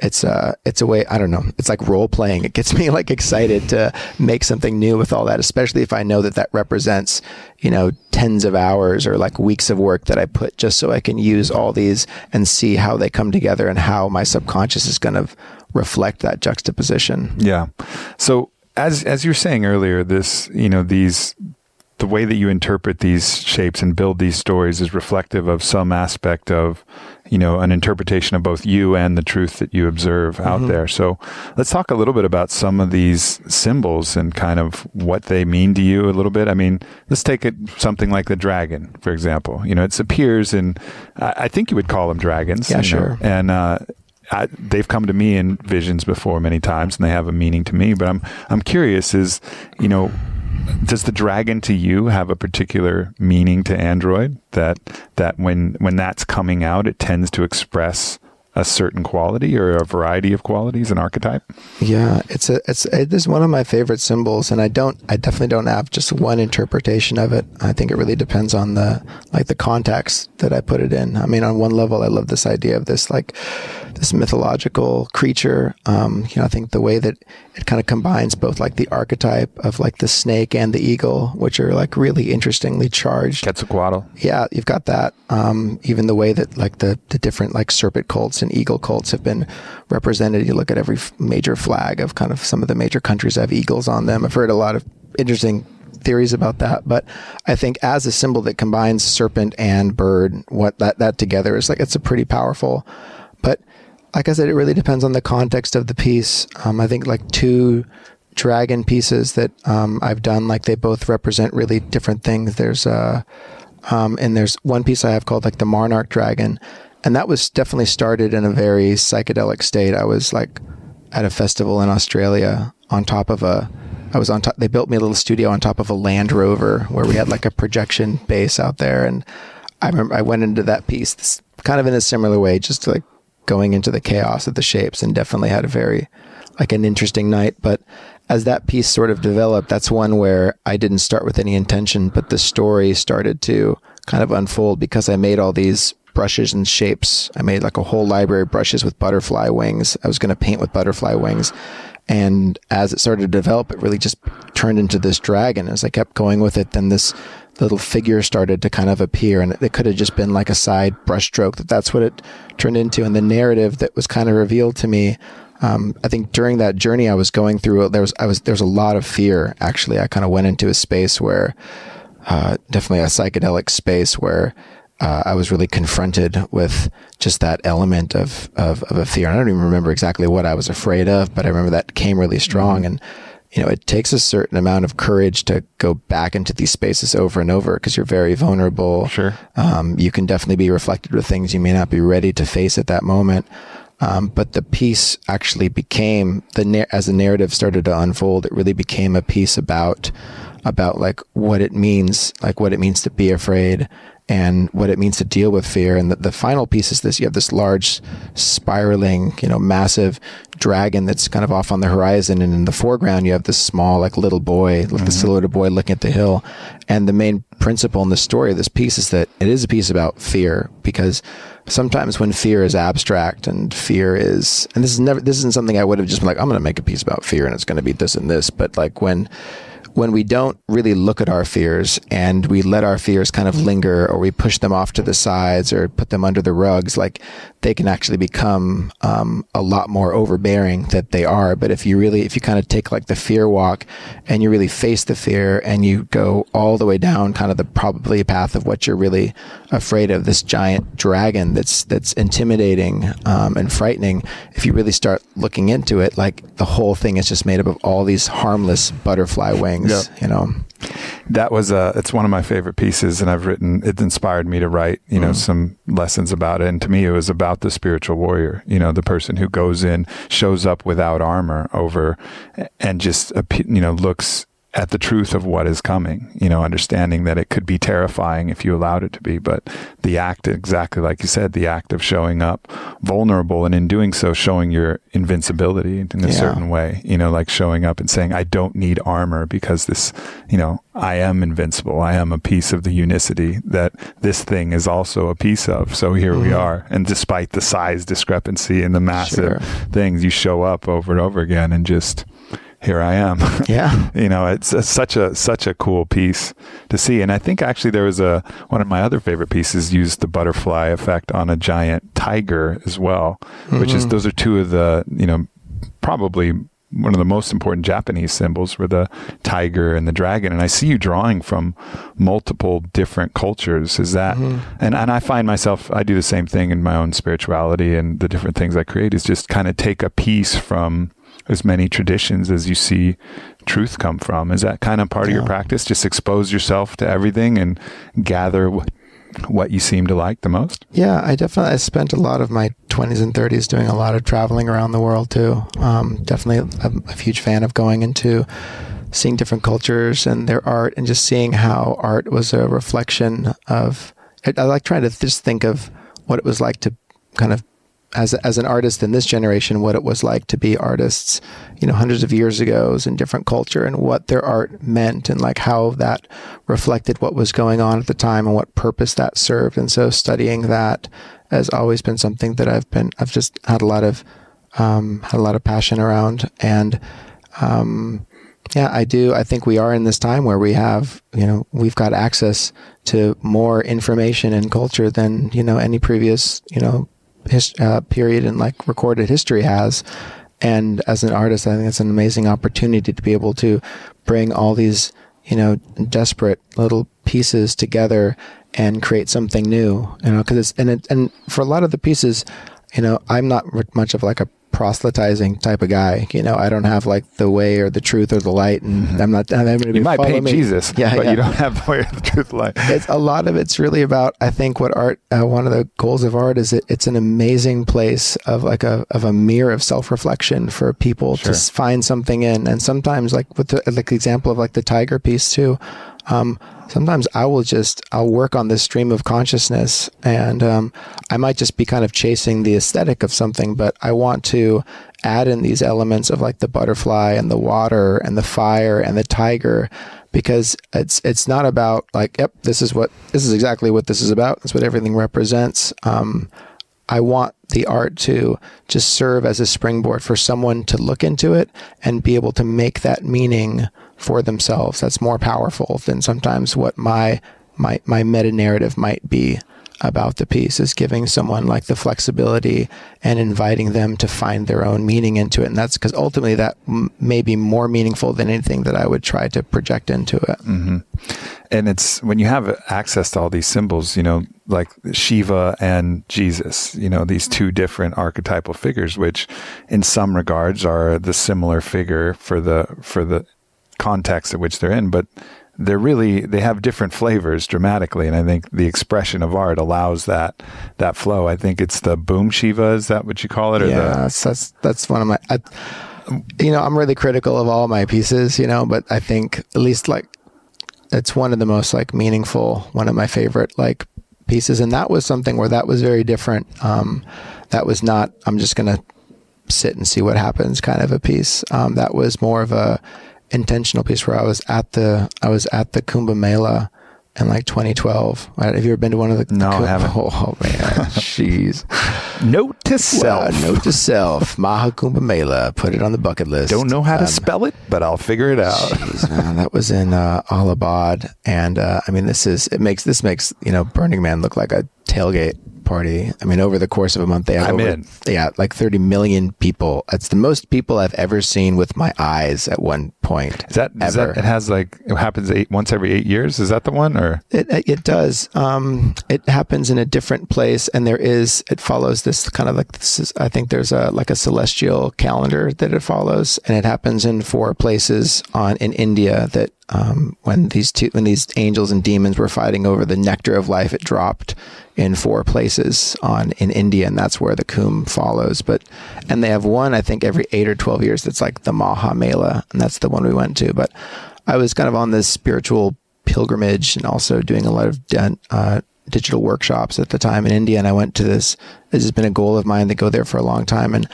it's a uh, it's a way I don't know. It's like role playing. It gets (laughs) me like excited to make something new with all that, especially if I know that that represents you know tens of hours or like weeks of work that I put just so I can use all these and see how they come together and how my subconscious is going to reflect that juxtaposition. Yeah. So as as you were saying earlier, this you know these the way that you interpret these shapes and build these stories is reflective of some aspect of you know an interpretation of both you and the truth that you observe out Mm-hmm. there so let's talk a little bit about some of these symbols and kind of what they mean to you a little bit i mean let's take it something like the dragon for example you know it appears in i, I think you would call them dragons Yeah, you know, sure. and uh I, they've come to me in visions before many times, and they have a meaning to me. But I'm I'm curious: is you know, does the dragon to you have a particular meaning to Android? That that when when that's coming out, it tends to express a certain quality or a variety of qualities, an archetype? Yeah, it's a it's it is one of my favorite symbols, and I don't I definitely don't have just one interpretation of it. I think it really depends on the like the context that I put it in. I mean, on one level, I love this idea of this like this mythological creature. Um, you know, I think the way that it kind of combines both like the archetype of like the snake and the eagle, which are like really interestingly charged Quetzalcoatl. yeah, you've got that. Um, even the way that like the, the different like serpent cults and eagle cults have been represented. You look at every major flag of kind of some of the major countries have eagles on them. I've heard a lot of interesting theories about that, but I think as a symbol that combines serpent and bird, what that, that together is like, it's a pretty powerful, but like I said, it really depends on the context of the piece. Um, I think like two dragon pieces that um, I've done, like they both represent really different things. There's uh, um, and there's one piece I have called like the Monarch Dragon, and that was definitely started in a very psychedelic state. I was like at a festival in Australia on top of a. I was on top. They built me a little studio on top of a Land Rover where we had like a projection base out there, and I remember I went into that piece this, kind of in a similar way, just like going into the chaos of the shapes, and definitely had a very like an interesting night. But as that piece sort of developed, that's one where I didn't start with any intention, but the story started to kind of unfold because I made all these brushes and shapes. I made like a whole library of brushes with butterfly wings. I was going to paint with butterfly wings. And as it started to develop, it really just turned into this dragon. As I kept going with it, then this little figure started to kind of appear and it could have just been like a side brushstroke that that's what it turned into. And the narrative that was kind of revealed to me um, I think during that journey I was going through, there was I was there was a lot of fear. Actually, I kind of went into a space where, uh, definitely a psychedelic space where uh, I was really confronted with just that element of, of of a fear. And I don't even remember exactly what I was afraid of, but I remember that came really strong. And you know, it takes a certain amount of courage to go back into these spaces over and over because you're very vulnerable. Sure. Um, you can definitely be reflected with things you may not be ready to face at that moment. Um, but the piece actually became the as the narrative started to unfold, it really became a piece about about like what it means, like what it means to be afraid, and what it means to deal with fear. And the, the final piece is this: you have this large, spiraling, you know, massive dragon that's kind of off on the horizon, and in the foreground you have this small, like little boy, like the mm-hmm. silhouette boy looking at the hill. And the main principle in the story of this piece is that it is a piece about fear because sometimes when fear is abstract and fear is and this is never this isn't something I would have just been like I'm going to make a piece about fear and it's going to be this and this but like when when we don't really look at our fears and we let our fears kind of linger or we push them off to the sides or put them under the rugs like they can actually become um, a lot more overbearing that they are. But if you really if you kind of take like the fear walk and you really face the fear and you go all the way down kind of the probably path of what you're really afraid of this giant dragon that's that's intimidating um, and frightening if you really start looking into it like the whole thing is just made up of all these harmless butterfly wings Yep. you know That was uh it's one of my favorite pieces and I've written it inspired me to write, you know, some lessons about it. And to me it was about the spiritual warrior, you know, the person who goes in, shows up without armor over and just you know, looks at the truth of what is coming, you know, understanding that it could be terrifying if you allowed it to be, but the act, exactly like you said, the act of showing up vulnerable and in doing so, showing your invincibility in a Yeah. certain way, you know, like showing up and saying, I don't need armor because this, you know, I am invincible. I am a piece of the unicity that this thing is also a piece of. So here we mm-hmm. are. And despite the size discrepancy and the massive Sure. things, you show up over and over again and just, here I am. (laughs) yeah you know it's, such a such a cool piece to see and i think actually there was a one of my other favorite pieces used the butterfly effect on a giant tiger as well which is those are two of the you know probably one of the most important Japanese symbols were the tiger and the dragon. And I see you drawing from multiple different cultures. Is that, mm-hmm. and, and I find myself, I do the same thing in my own spirituality and the different things I create is just kind of take a piece from as many traditions as you see truth come from. Is that kind of part yeah. of your practice? Just expose yourself to everything and gather what, what you seem to like the most? Yeah, I definitely I spent a lot of my 20s and 30s doing a lot of traveling around the world too. Um, definitely, I'm a huge fan of going into seeing different cultures and their art and just seeing how art was a reflection of. I, I like trying to just think of what it was like to kind of as as an artist in this generation what it was like to be artists you know hundreds of years ago in different culture and what their art meant and like how that reflected what was going on at the time and what purpose that served and so studying that has always been something that I've been I've just had a lot of um, had a lot of passion around and um, yeah, I do. I think we are in this time where we have, you know, we've got access to more information and culture than, you know, any previous, you know, his, uh, period in like recorded history has. And as an artist, I think it's an amazing opportunity to be able to bring all these, you know, desperate little pieces together and create something new, you know, because it's, and it, and for a lot of the pieces, you know, I'm not much of like a proselytizing type of guy. You know, I don't have like the way or the truth or the light, and mm-hmm. I'm not. I'm going. You might paint me. Jesus, yeah, but yeah. you don't have the way or the truth, light. It's a lot of it's really about. I think what art. Uh, one of the goals of art is it, it's an amazing place of like a of a mirror of self reflection for people sure. to find something in, and sometimes like with the like the example of like the tiger piece too. Um, sometimes I will just I'll work on this stream of consciousness, and um, I might just be kind of chasing the aesthetic of something, but I want to add in these elements of like the butterfly and the water and the fire and the tiger because it's it's not about like yep this is what this is exactly what this is about. That's what everything represents. Um, I want the art to just serve as a springboard for someone to look into it and be able to make that meaning for themselves. That's more powerful than sometimes what my my my meta narrative might be about the piece is giving someone like the flexibility and inviting them to find their own meaning into it. And that's because ultimately that m- may be more meaningful than anything that I would try to project into it. Mm-hmm. And it's when you have access to all these symbols, you know, like Shiva and Jesus, you know, these two different archetypal figures, which in some regards are the similar figure for the, for the context at which they're in, but they're really they have different flavors dramatically and i think the expression of art allows that that flow. I think it's the boom shiva is that what you call it or yeah the, that's, that's one of my I, you know i'm really critical of all my pieces you know but i think at least like it's one of the most like meaningful one of my favorite like pieces and that was something where that was very different. Um that was not i'm just gonna sit and see what happens kind of a piece. Um that was more of a intentional piece where I was at the I was at the Kumbh Mela in like 2012. Have you ever been to one of the? No, Kumbh- I haven't. (laughs) Oh, man, (laughs) jeez. note to self. Well, note to self. (laughs) Maha Kumbh Mela. Put it on the bucket list. Don't know how to um, spell it, but I'll figure it out. Jeez, man, that was in uh, Allahabad, and uh, I mean, this is it makes this makes you know Burning Man look like a tailgate party. I mean, over the course of a month, they had I'm over, in. yeah, like 30 million people. It's the most people I've ever seen with my eyes at one point. Is that, is that it has like, it happens eight, once every eight years? Is that the one or? It, it does. Um, it happens in a different place and there is, it follows this kind of like this is, I think there's a, like a celestial calendar that it follows and it happens in four places on, in India that um, when these two, when these angels and demons were fighting over the nectar of life, it dropped in four places on in India, and that's where the Kumbh follows. But and they have one, I think, every eight or twelve years. That's like the Maha Mela, and that's the one we went to. But I was kind of on this spiritual pilgrimage and also doing a lot of uh, digital workshops at the time in India, and I went to this. This has been a goal of mine to go there for a long time, and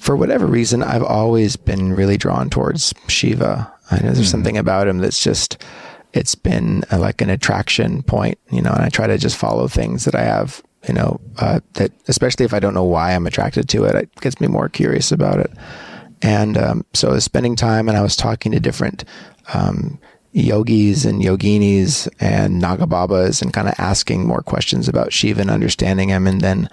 for whatever reason, I've always been really drawn towards Shiva. I know there's mm-hmm. something about him that's just it's been a, like an attraction point, you know, and I try to just follow things that I have, you know, uh, that especially if I don't know why I'm attracted to it, it gets me more curious about it. And um, so I was spending time and I was talking to different um, yogis and yoginis and Nagababas and kind of asking more questions about Shiva and understanding him. And then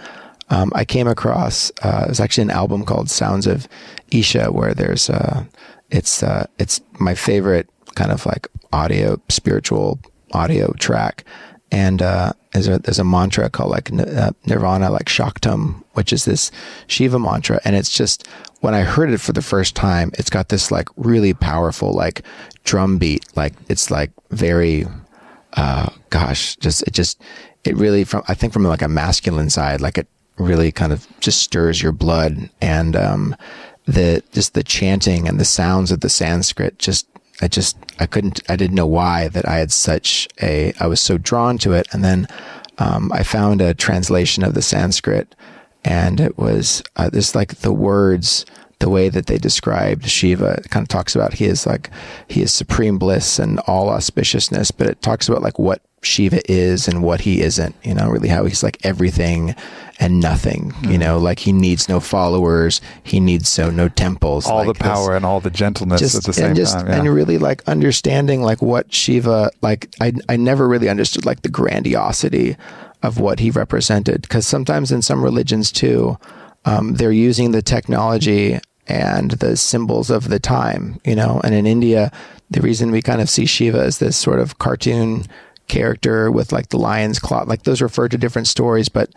um, I came across uh, it's actually an album called Sounds of Isha, where there's uh, it's uh, it's my favorite kind of like audio spiritual audio track, and uh, there's a there's a mantra called like uh, Nirvana, like Shatakam, which is this Shiva mantra, and it's just when I heard it for the first time, it's got this like really powerful like drum beat, like it's like very, uh, gosh, just it just it really from I think from like a masculine side, like it really kind of just stirs your blood, and um, the just the chanting and the sounds of the Sanskrit just I just I couldn't I didn't know why that I had such a I was so drawn to it, and then um, I found a translation of the Sanskrit, and it was uh, this like the words the way that they described Shiva. It kind of talks about he is like he is supreme bliss and all auspiciousness, but it talks about like what Shiva is and what he isn't, you know, really how he's like everything and nothing, you mm-hmm. know, like he needs no followers, he needs so no temples. All like the power this, and all the gentleness just, at the same and just, time. Yeah. And really like understanding like what Shiva, like I, I never really understood like the grandiosity of what he represented. Cause sometimes in some religions too, um, they're using the technology and the symbols of the time, you know, and in India, the reason we kind of see Shiva as this sort of cartoon character with like the lion's claw. Like those refer to different stories, but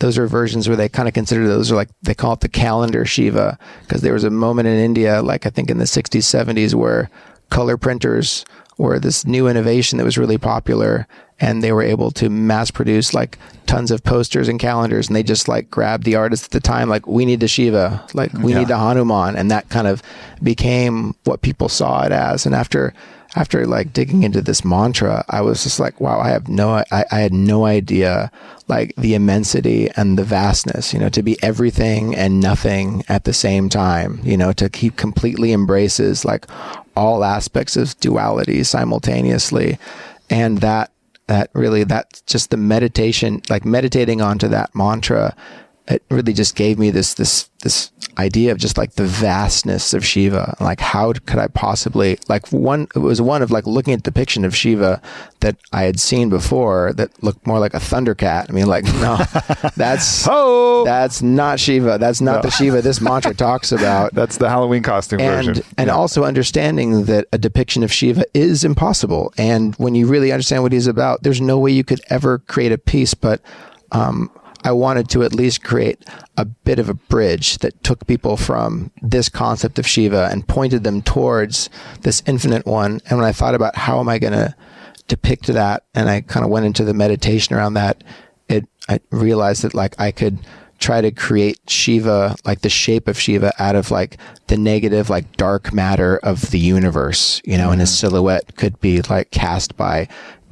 those are versions where they kind of consider those are like they call it the calendar Shiva because there was a moment in India, like I think in the 60s, 70s, where color printers were this new innovation that was really popular and they were able to mass produce like tons of posters and calendars and they just like grabbed the artists at the time like we need the shiva like we yeah. need the hanuman and that kind of became what people saw it as and after after like digging into this mantra, I was just like, wow, I have no, I, I, had no idea like the immensity and the vastness, you know, to be everything and nothing at the same time, you know, to keep completely embraces like all aspects of duality simultaneously. And that, that really, that's just the meditation, like meditating onto that mantra it really just gave me this this this idea of just like the vastness of Shiva. Like how could I possibly like one it was one of like looking at the depiction of Shiva that I had seen before that looked more like a thundercat. I mean like (laughs) no that's oh that's not Shiva. That's not no. the Shiva this mantra (laughs) talks about. That's the Halloween costume and, version. And yeah. also understanding that a depiction of Shiva is impossible. And when you really understand what he's about, there's no way you could ever create a piece but um, I wanted to at least create a bit of a bridge that took people from this concept of Shiva and pointed them towards this infinite one. And when I thought about how am I going to depict that, and I kind of went into the meditation around that, it I realized that like I could try to create Shiva, like the shape of Shiva out of like the negative, like dark matter of the universe, you know, mm-hmm. and his silhouette could be like cast by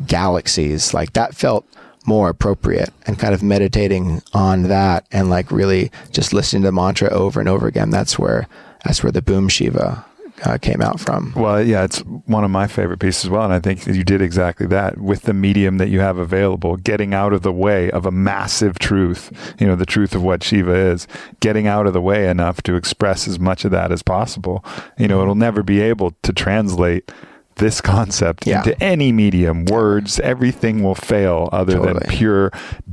galaxies. Like that felt more appropriate and kind of meditating on that and like really just listening to the mantra over and over again. That's where that's where the boom Shiva uh, came out from. Well, yeah, it's one of my favorite pieces as well. And I think you did exactly that with the medium that you have available, getting out of the way of a massive truth, you know, the truth of what Shiva is, getting out of the way enough to express as much of that as possible. You know, it'll never be able to translate this concept yeah. into any medium, words, everything will fail other totally. than pure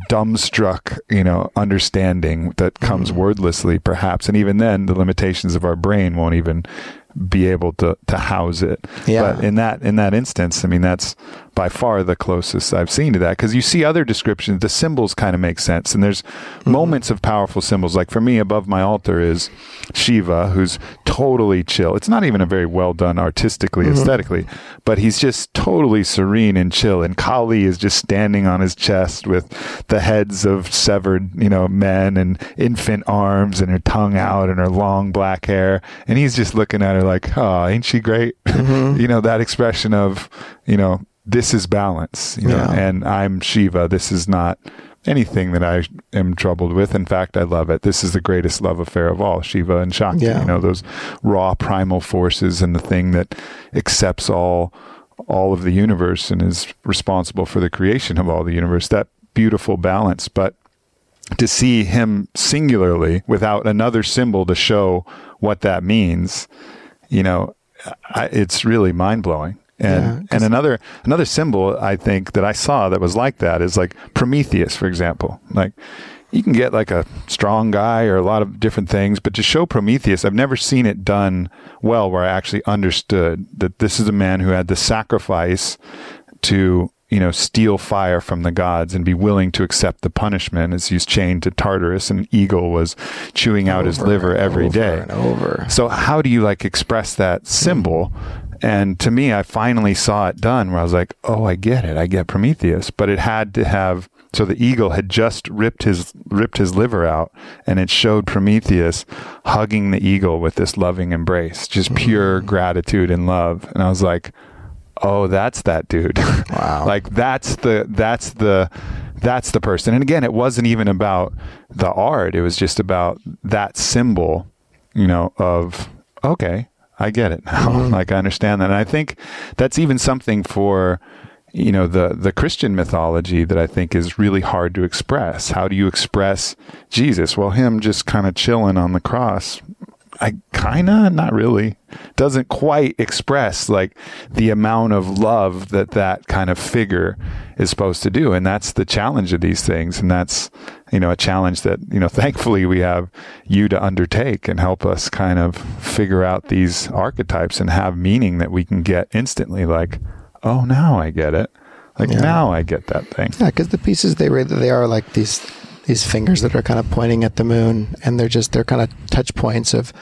dumbstruck, you know, understanding that comes mm. wordlessly, perhaps. And even then, the limitations of our brain won't even be able to to house it. Yeah. But in that in that instance, I mean, that's by far the closest I've seen to that because you see other descriptions, the symbols kind of make sense. And there's mm-hmm. moments of powerful symbols. Like for me, above my altar is Shiva, who's totally chill. It's not even a very well done artistically, mm-hmm. aesthetically, but he's just totally serene and chill. And Kali is just standing on his chest with the heads of severed, you know, men and infant arms and her tongue out and her long black hair. And he's just looking at her like, oh, ain't she great? (laughs) Mm-hmm. you know, that expression of, you know, this is balance, you know, yeah. and I'm Shiva. This is not anything that I am troubled with. In fact, I love it. This is the greatest love affair of all, Shiva and Shakti. Yeah. You know, those raw primal forces and the thing that accepts all all of the universe and is responsible for the creation of all the universe. That beautiful balance, but to see him singularly without another symbol to show what that means, you know, I, it's really mind blowing. And yeah, and another another symbol I think that I saw that was like that is like Prometheus, for example. Like you can get like a strong guy or a lot of different things, but to show Prometheus, I've never seen it done well where I actually understood that this is a man who had to sacrifice to you know, steal fire from the gods and be willing to accept the punishment as he's chained to Tartarus and Eagle was chewing out his liver every over day. and over. So how do you like express that symbol? And to me, I finally saw it done where I was like, oh, I get it. I get Prometheus. But it had to have so the eagle had just ripped his ripped his liver out and it showed Prometheus hugging the eagle with this loving embrace, just pure mm. gratitude and love. And I was like, oh, that's that dude. (laughs) Wow. like that's the that's the that's the person. And again, it wasn't even about the art. It was just about that symbol, you know, of okay, I get it now. Mm-hmm. (laughs) Like I understand that. And I think that's even something for you know the the Christian mythology that I think is really hard to express. How do you express Jesus? Well, him just kind of chilling on the cross. I kind of not really. Doesn't quite express like the amount of love that that kind of figure is supposed to do and that's the challenge of these things and that's you know a challenge that you know (laughs) thankfully we have you to undertake and help us kind of figure out these archetypes and have meaning that we can get instantly like oh now I get it. Like Yeah. now I get that thing. Yeah, because the pieces they they are like these these fingers that are kind of pointing at the moon, and they're just they're kind of touch points of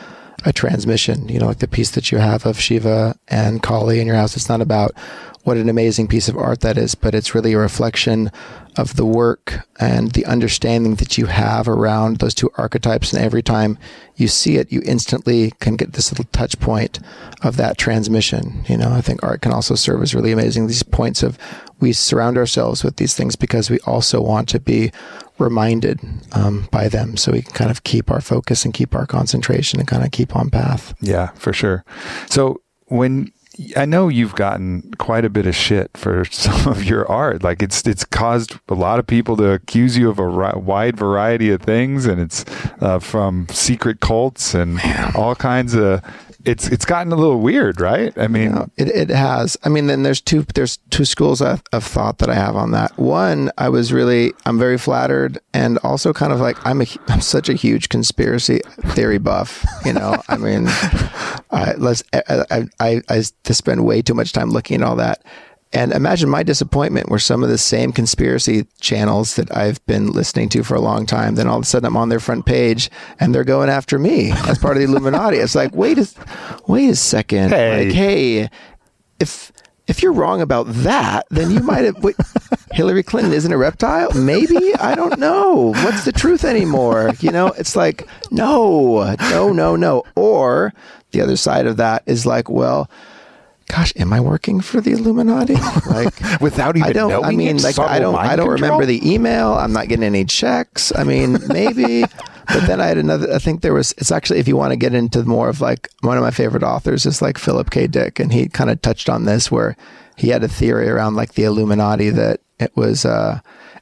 a transmission. You know, like the piece that you have of Shiva and Kali in your house. It's not about what an amazing piece of art that is, but it's really a reflection of the work and the understanding that you have around those two archetypes. And every time you see it, you instantly can get this little touch point of that transmission. You know, I think art can also serve as really amazing. These points of we surround ourselves with these things because we also want to be reminded um, by them so we can kind of keep our focus and keep our concentration and kind of keep on path. Yeah, for sure. So when I know you've gotten quite a bit of shit for (laughs) some of your art, like it's it's caused a lot of people to accuse you of a ri- wide variety of things, and it's uh, from secret cults and all kinds of. It's it's gotten a little weird, right? I mean, You know, it, it has. I mean, then there's two there's two schools of, of thought that I have on that. One, I was really I'm very flattered, and also kind of like I'm a (laughs) I'm such a huge conspiracy theory buff. You know, (laughs) I mean, I, let's I, I I I spend way too much time looking at all that. And imagine my disappointment where some of the same conspiracy channels that I've been listening to for a long time, then all of a sudden I'm on their front page and they're going after me as part of the Illuminati. It's like, wait a, wait a second. Hey. Like, hey, if if you're wrong about that, then you might have. Wait, Hillary Clinton isn't a reptile? Maybe I don't know. What's the truth anymore? You know, it's like no, no, no, no. Or the other side of that is like, well, gosh, am I working for the Illuminati? (laughs) Like without even I don't. knowing I mean, it, like I don't. I don't control? remember the email. I'm not getting any checks. I mean, (laughs) maybe. but then I had another. I think there was. It's actually, if you want to get into more of like one of my favorite authors is like Philip K. Dick, and he kind of touched on this where he had a theory around like the Illuminati that it was. uh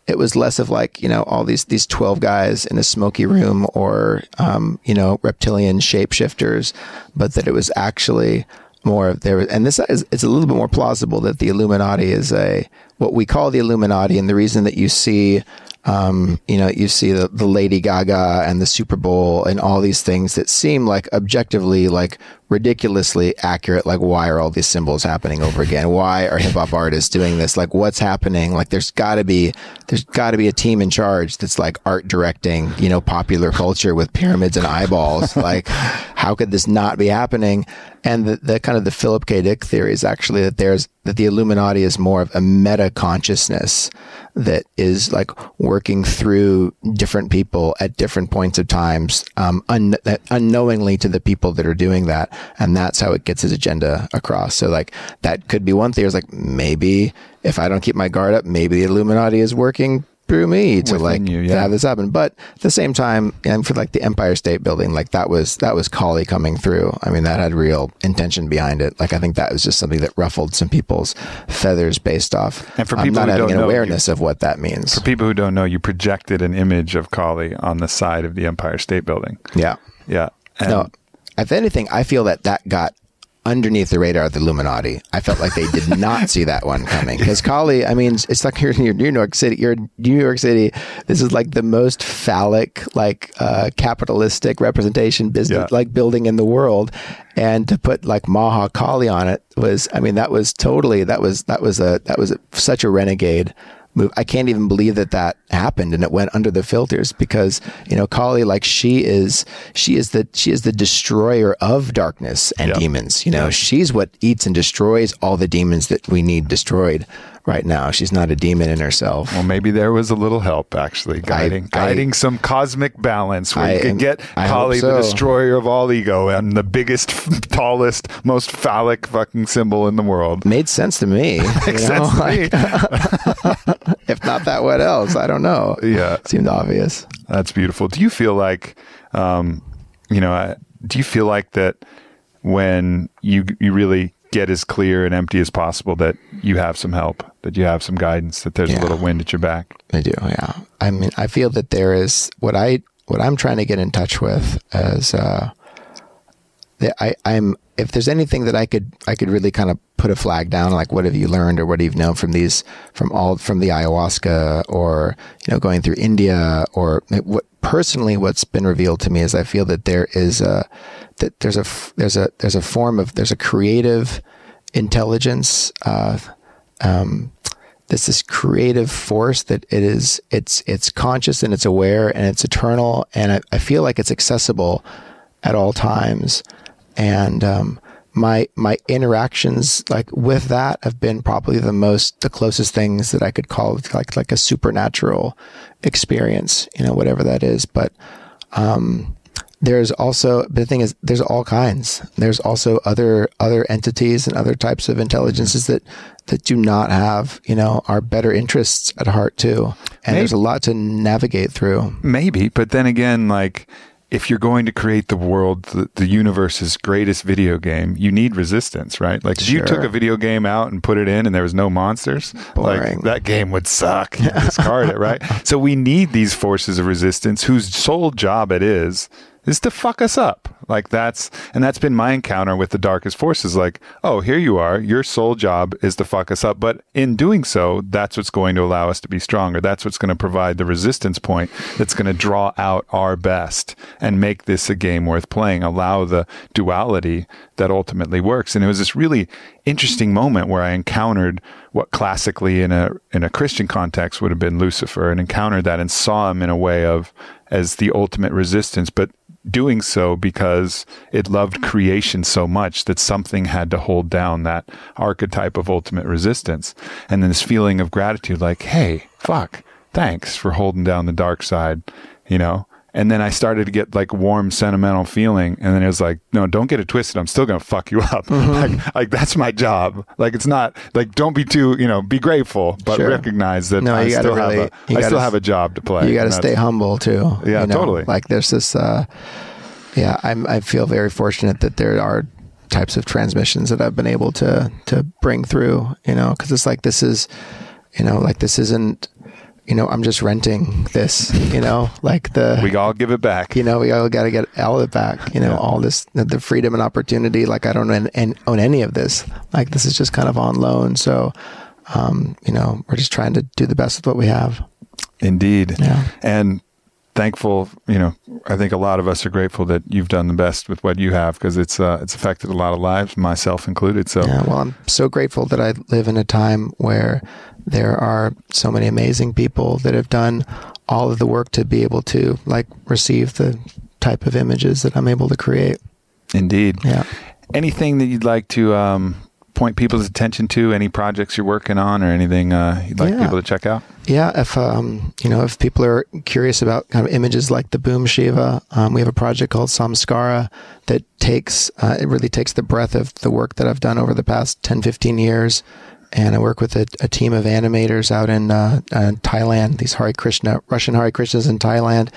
it was less of like you know all these these 12 guys in a smoky room or um, you know reptilian shapeshifters but that it was actually more there and this is it's a little bit more plausible that the illuminati is a what we call the illuminati and the reason that you see um, you know you see the, the lady gaga and the super bowl and all these things that seem like objectively like ridiculously accurate like why are all these symbols happening over again? Why are hip hop artists doing this? Like what's happening? Like there's got to be there's got to be a team in charge that's like art directing you know popular culture with pyramids and eyeballs. Like how could this not be happening and the, the kind of the Philip K. Dick theory is actually that there's that the Illuminati is more of a meta consciousness that is like working through different people at different points of times, um, un- unknowingly to the people that are doing that, and that's how it gets its agenda across. So like that could be one theory. Is like maybe if I don't keep my guard up, maybe the Illuminati is working through me to Within like you, to yeah. have this happen. But at the same time, and for like the Empire State Building, like that was that was Kali coming through. I mean, that had real intention behind it. Like I think that was just something that ruffled some people's feathers based off. And for um, people not who having don't an know, awareness of what that means. For people who don't know, you projected an image of Kali on the side of the Empire State Building. yeah. Yeah. And No. If anything, I feel that that got underneath the radar of the Illuminati. I felt like they did not (laughs) see that one coming because Kali. I mean, it's like you're in New York City. You're in New York City. This is like the most phallic, like uh, capitalistic representation business, Yeah. like building in the world, and to put like Maha Kali on it was. I mean, that was totally. That was that was a that was a, such a renegade. Move. I can't even believe that that happened and it went under the filters because you know Kali like she is she is the she is the destroyer of darkness and Yep. demons you know she's what eats and destroys all the demons that we need destroyed right now she's not a demon in herself Well, maybe there was a little help actually guiding I- guiding some cosmic balance where I you could get I Kali, the destroyer of all ego, and the biggest, (laughs) tallest, most phallic fucking symbol in the world. made sense to me (laughs) Makes know? sense to me. (laughs) If not that what else I don't know Yeah. (laughs) seemed obvious That's beautiful. Do you feel like, um, you know, do you feel like that when you you really get as clear and empty as possible that you have some help, that you have some guidance, that there's a little wind at your back? I do, yeah. I mean, I feel that there is what I what I'm trying to get in touch with as uh, that I I'm if there's anything that I could I could really kind of put a flag down, like what have you learned or what have you known from these from all from the ayahuasca or you know going through India or what personally what's been revealed to me is I feel that there is a that there's a there's a there's a form of there's a creative intelligence uh, um, this creative force that it is it's it's conscious and it's aware and it's eternal and I, I feel like it's accessible at all times and um, my my interactions like with that have been probably the most the closest things that I could call like like a supernatural experience you know whatever that is. But um, there's also the thing is there's all kinds. There's also other other entities and other types of intelligences that that do not have you know our better interests at heart too. And there's a lot to navigate through. Maybe, but then again, like if you're going to create the world, the, the universe's greatest video game, you need resistance, right? Like if you took a video game out and put it in and there was no monsters, like that game would suck. You (laughs) discard it, right? So we need these forces of resistance whose sole job it is is to fuck us up. Like that's and that's been my encounter with the darkest forces. Like, oh, here you are. Your sole job is to fuck us up, but in doing so, that's what's going to allow us to be stronger. That's what's going to provide the resistance point that's going to draw out our best and make this a game worth playing. Allow the duality that ultimately works. And it was this really interesting moment where I encountered what classically in a in a Christian context would have been Lucifer and encountered that and saw him in a way of as the ultimate resistance, but doing so because it loved creation so much that something had to hold down that archetype of ultimate resistance. And then this feeling of gratitude, like, hey, fuck, thanks for holding down the dark side, you know? And then I started to get like warm, sentimental feeling. And then it was like, no, don't get it twisted. I'm still going to fuck you up. (laughs) like, like, that's my job. Like, it's not like, don't be too, you know, be grateful, but Sure. recognize that No, I gotta still really- have a, I still have a job to play. you got to stay humble too Yeah, you know? totally. like there's this uh yeah i'm i feel very fortunate that there are types of transmissions that i've been able to to bring through you know because it's like this is you know like this isn't you know i'm just renting this you know like the We all give it back. you know, we all got to get all of it back. You know, Yeah. all this, the freedom and opportunity. Like I don't own, own any of this. Like this is just kind of on loan. So, um, you know, we're just trying to do the best with what we have. Indeed. Yeah. And thankful, you know, I think a lot of us are grateful that you've done the best with what you have because it's uh, it's affected a lot of lives, myself included. So Yeah. Well, I'm so grateful that I live in a time where there are so many amazing people that have done all of the work to be able to like receive the type of images that I'm able to create. indeed. Yeah. Anything that you'd like to um, point people's attention to? Any projects you're working on, or anything uh, you'd like Yeah. people to check out? Yeah, if um, you know, if people are curious about kind of images like the Boom Shiva, um, we have a project called Samskara that takes uh, it really takes the breadth of the work that I've done over the past 10, 15 years, and I work with a, a team of animators out in uh, uh, Thailand. These Hare Krishna Russian Hare Krishnas in Thailand,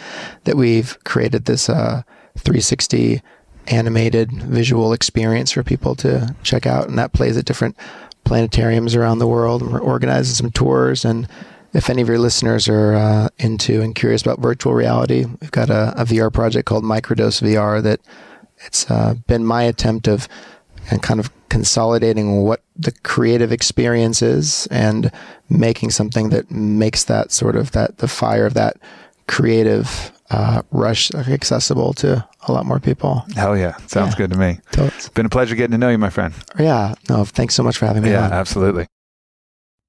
that we've created this uh, 360 animated visual experience for people to check out, and that plays at different planetariums around the world. We're organizing some tours, and if any of your listeners are uh, into and curious about virtual reality, we've got a, a VR project called Microdose VR that it's uh, been my attempt of and kind of consolidating what the creative experience is and making something that makes that sort of that the fire of that creative uh, rush accessible to a lot more people. Hell yeah. Sounds Yeah. good to me. So, It's been a pleasure getting to know you, my friend. yeah, no, thanks so much for having me Yeah, on. absolutely.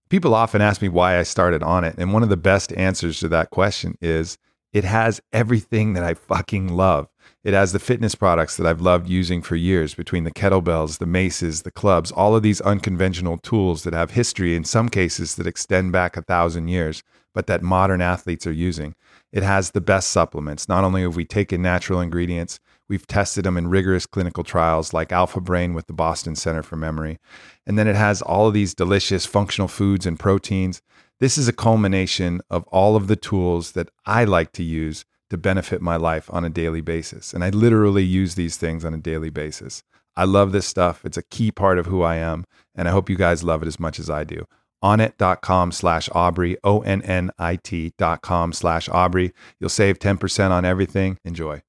People often ask me why I started Onnit. And one of the best answers to that question is it has everything that I fucking love. It has the fitness products that I've loved using for years between the kettlebells, the maces, the clubs, all of these unconventional tools that have history in some cases that extend back a thousand years, but that modern athletes are using. It has the best supplements. Not only have we taken natural ingredients, we've tested them in rigorous clinical trials like Alpha Brain with the Boston Center for Memory. And then it has all of these delicious functional foods and proteins. This is a culmination of all of the tools that I like to use to benefit my life on a daily basis. And I literally use these things on a daily basis. I love this stuff. It's a key part of who I am. And I hope you guys love it as much as I do. Onnit.com slash Aubrey, O N N I T dot com slash Aubrey. You'll save 10% on everything. Enjoy.